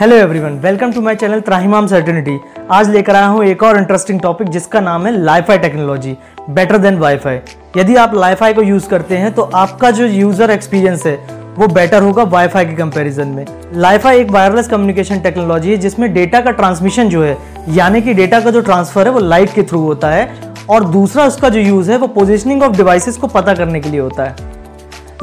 Hello everyone welcome to my channel त्राहिमाम certainty आज लेकर आया हूँ एक और इंटरेस्टिंग टॉपिक जिसका नाम है LiFi technology better than WiFi यदि आप लाईफाई को यूज़ करते हैं तो आपका जो यूज़र एक्सपीरियंस है, वो बेटर होगा वाईफाई के कंपैरिजन में. लाईफाई एक वायरलेस कम्युनिकेशन टेक्नोलॉजी है, जिसमें डेटा का ट्रांसमिशन जो है, यानी कि डेटा का जो ट्रांसफ़र है, वो लाइट के थ्रू होता है और दूसरा उसका जो यूज़ है, वो पोजिशनिंग ऑफ़ डिवाइसेस को पता करने के लिए होता है.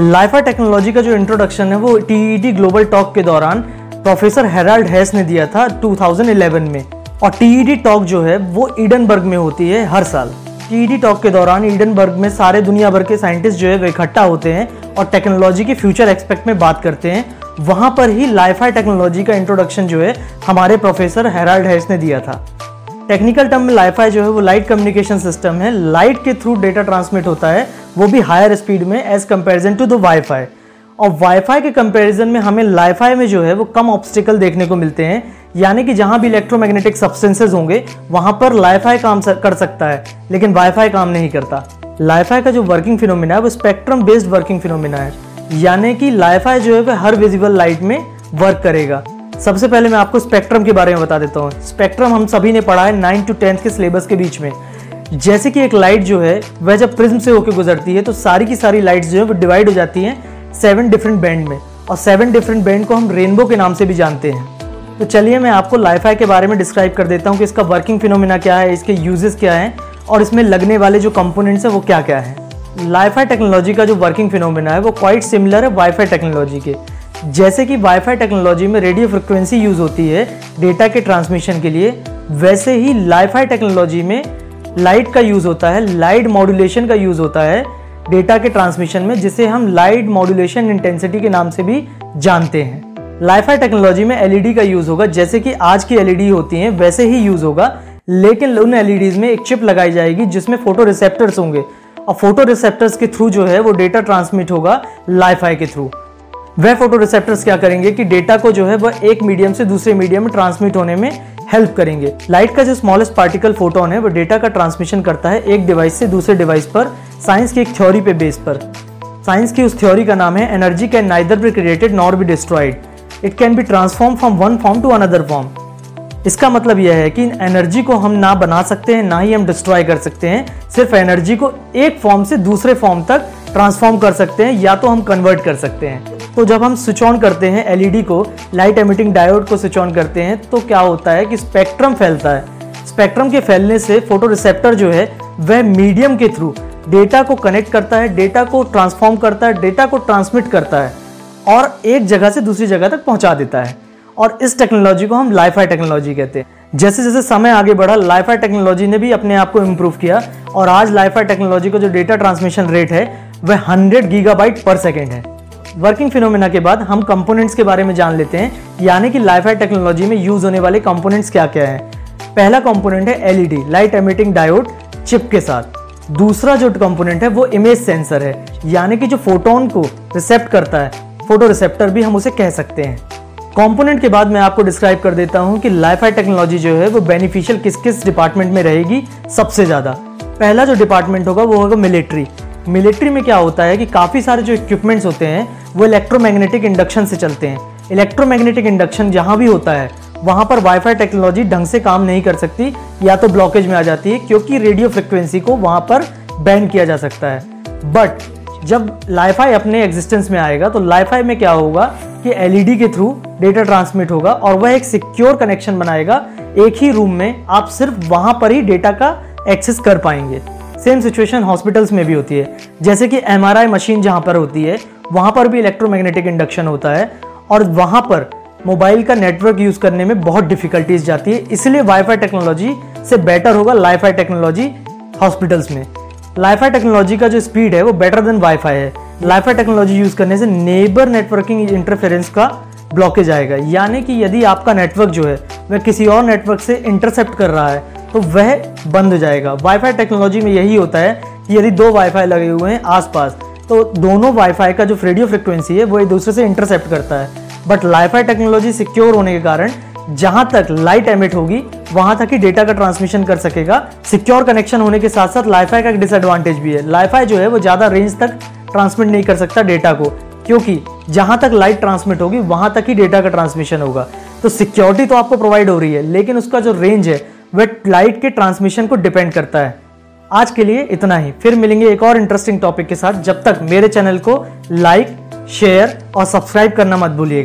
लाइफा टेक्नोलॉजी का जो इंट्रोडक्शन है, वो टीईटी ग्लोबल टॉक के दौरान प्रोफेसर हेराल्ड हैस ने दिया था 2011 में। और टीईडी टॉक जो है, वो ईडनबर्ग में होती है हर साल। टीईडी टॉक के दौरान ईडनबर्ग में सारे दुनिया भर के साइंटिस्ट जो है, वो इकट्ठा होते हैं और टेक्नोलॉजी के फ्यूचर एक्सपेक्ट में बात करते हैं। वहाँ पर ही लाइफाई टेक्नोलॉजी का इंट्रोडक्शन जो है, हमारे प्रोफेसर हेराल्ड हैस ने दिया था। टेक्निकल टर्म में लाइफाई जो है, वो लाइट कम्युनिकेशन सिस्टम है। लाइट के थ्रू डेटा ट्रांसमिट होता है, वो भी हायर स्पीड में as comparison to the WiFi और वाईफाई के कंपैरिजन में हमें लाईफाई में जो है वो कम ऑब्स्टिकल देखने को मिलते हैं। यानी कि जहाँ भी इलेक्ट्रोमैग्नेटिक सब्सटेंसेज होंगे, वहाँ पर लाईफाई काम कर सकता है, लेकिन वाईफाई काम नहीं करता। लाईफाई का जो वर्किंग फिनोमिना है, वो स्पेक्ट्रम बेस्ड वर्किंग फिनोमिना है। यानी कि लाईफाई जो है वो हर विजिबल लाइट में वर्क करेगा। सबसे पहले मैं आपको स्पेक्ट्रम के बारे में बता देता हूँ। स्पेक्ट्रम हम सभी ने पढ़ा है नाइन टू टेंथ के सिलेबस के बीच में। जैसे कि एक लाइट जो है, वह जब प्रिज्म से होकर गुजरती है तो सारी की सारी लाइट्स जो है वो डिवाइड हो जाती हैं। सेवन डिफरेंट बैंड में। और सेवन डिफरेंट बैंड को हम रेनबो के नाम से भी जानते हैं। तो चलिए मैं आपको लाइफाई के बारे में डिस्क्राइब कर देता हूँ कि इसका वर्किंग फिनोमिना क्या है, इसके यूजेस क्या हैं, और इसमें लगने वाले जो कंपोनेंट्स हैं वो क्या क्या है। लाइफाई टेक्नोलॉजी का जो वर्किंग फिनोमिना है, वो क्वाइट सिमिलर है वाईफाई टेक्नोलॉजी के। जैसे कि वाईफाई टेक्नोलॉजी में रेडियो फ्रिक्वेंसी यूज़ होती है डेटा के ट्रांसमिशन के लिए, वैसे ही लाइफाई टेक्नोलॉजी में लाइट का यूज़ होता है लाइट मॉड्यूलेशन का यूज़ होता है डेटा के ट्रांसमिशन में, जिसे हम लाइट मॉड्यूलेशन इंटेंसिटी के नाम से भी जानते हैं। लाइफाई टेक्नोलॉजी में एलईडी का यूज़ होगा, जैसे कि आज की एलईडी होती हैं, वैसे ही यूज़ होगा, लेकिन उन एलईडीज में एक चिप लगाई जाएगी, जिसमें फ़ोटो रिसेप्टर्स होंगे। और फ़ोटो रिसेप्टर्स के थ्रू जो है, वो डेटा ट्रांसमिट होगा लाइफाई के थ्रू वह फ़ोटो रिसेप्टर्स क्या करेंगे कि डेटा को जो है वह एक मीडियम से दूसरे मीडियम में ट्रांसमिट होने में हेल्प करेंगे। लाइट का जो स्मॉलेस्ट पार्टिकल फोटोन है, वो डेटा का ट्रांसमिशन करता है एक डिवाइस से दूसरे डिवाइस पर। साइंस की एक थ्योरी पे बेस पर। साइंस की उस थ्योरी का नाम है, energy can neither be created nor be destroyed it can be transform from one form to another form. इसका मतलब यह है कि एनर्जी को हम ना बना सकते हैं, ना ही हम डिस्ट्रॉय कर सकते हैं। सिर्फ़ एनर्जी को एक फॉर्म से दूसरे फॉर्म तक ट्रांसफॉर्म कर सकते हैं, या तो हम कन्वर्ट कर सकते हैं। तो जब हम स्विच ऑन करते हैं एलईडी को, लाइट एमिटिंग डायोड को स्विच ऑन करते हैं तो क्या होता है कि स्पेक्ट्रम फैलता है। स्पेक्ट्रम के फैलने से फ़ोटो रिसेप्टर जो है, वह मीडियम के थ्रू डेटा को कनेक्ट करता है, डेटा को ट्रांसफॉर्म करता है, डेटा को ट्रांसमिट करता है और एक जगह से दूसरी जगह तक पहुँचा देता है। और इस टेक्नोलॉजी को हम लाइफाई टेक्नोलॉजी कहते हैं। जैसे जैसे समय आगे बढ़ा, लाइफाई टेक्नोलॉजी ने भी अपने आप को इम्प्रूव किया और आज लाइफाई टेक्नोलॉजी का जो डेटा ट्रांसमिशन रेट है, वह 100 गीगाबाइट पर सेकेंड है। वर्किंग फिनोमिना के बाद हम कंपोनेंट्स के बारे में जान लेते हैं, यानी कि लाइफाई टेक्नोलॉजी में यूज़ होने वाले कंपोनेंट्स क्या क्या है। पहला कंपोनेंट है LED light emitting diode chip के साथ। दूसरा जो कंपोनेंट है, वो इमेज सेंसर है। यानी कि जो फोटोन को रिसेप्ट करता है फ़ोटो रिसेप्टर भी हम उसे कह सकते हैं। कंपोनेंट के बाद मैं आपको डिस्क्राइब कर देता हूँ कि लाइफाई टेक्नोलॉजी जो है, वो बेनिफिशियल किस किस डिपार्टमेंट में रहेगी सबसे ज़्यादा। पहला जो डिपार्टमेंट होगा, वो होगा मिलिट्री मिलिट्री में क्या होता है कि काफ़ी सारे जो इक्विपमेंट्स होते हैं, वो इलेक्ट्रोमैग्नेटिक इंडक्शन से चलते हैं। इलेक्ट्रोमैग्नेटिक इंडक्शन जहाँ भी होता है वहाँ पर वाईफाई टेक्नोलॉजी ढंग से काम नहीं कर सकती, या तो ब्लॉकेज में आ जाती है, क्योंकि रेडियो फ्रिक्वेंसी को वहाँ पर बैन किया जा सकता है। बट जब लाईफाई अपने एग्जिस्टेंस में आएगा तो लाईफाई में क्या होगा कि एलईडी के थ्रू डेटा ट्रांसमिट होगा, और वह एक सिक्योर कनेक्शन बनाएगा। एक ही रूम में आप सिर्फ़ वहाँ पर ही डेटा का एक्सेस कर पाएँगे। सेम सिचुएशन हॉस्पिटल्स में भी होती है। जैसे कि एमआरआई मशीन जहाँ पर होती है, वहाँ पर भी इलेक्ट्रोमैग्नेटिक इंडक्शन होता है, और वहाँ पर मोबाइल का नेटवर्क यूज़ करने में बहुत डिफिकल्टीज जाती है। इसलिए वाईफाई टेक्नोलॉजी से बेटर होगा लाईफाई टेक्नोलॉजी हॉस्पिटल्स में। लाईफाई टेक्नोलॉजी का जो स्पीड है, वो बेटर देन वाईफाई है। लाईफाई टेक्नोलॉजी यूज़ करने से नेबर नेटवर्किंग इंटरफेरेंस का ब्लॉकेज आएगा। यानी कि यदि आपका नेटवर्क जो है, वह किसी और नेटवर्क से इंटरसेप्ट कर रहा है तो वह बंद हो जाएगा। वाईफाई टेक्नोलॉजी में यही होता है कि यदि दो वाईफाई लगे हुए हैं आसपास तो दोनों वाईफाई का जो रेडियो फ्रिक्वेंसी है, वो एक दूसरे से इंटरसेप्ट करता है। बट लाईफाई टेक्नोलॉजी सिक्योर होने के कारण, जहाँ तक लाइट एमिट होगी, वहाँ तक ही डेटा का ट्रांसमिशन कर सकेगा। सिक्योर कनेक्शन होने के साथ साथ लाईफाई का एक डिसएडवांटेज भी है। लाईफाई जो है, वो ज़्यादा रेंज तक ट्रांसमिट नहीं कर सकता डेटा को, क्योंकि जहाँ तक लाइट ट्रांसमिट होगी, वहाँ तक ही डेटा का ट्रांसमिशन होगा। तो सिक्योरिटी तो आपको प्रोवाइड हो रही है, लेकिन उसका जो रेंज है वह लाइट के ट्रांसमिशन को डिपेंड करता है। आज के लिए इतना ही। फिर मिलेंगे एक और इंटरेस्टिंग टॉपिक के साथ। जब तक मेरे चैनल को लाइक शेयर और सब्सक्राइब करना मत भूलिएगा।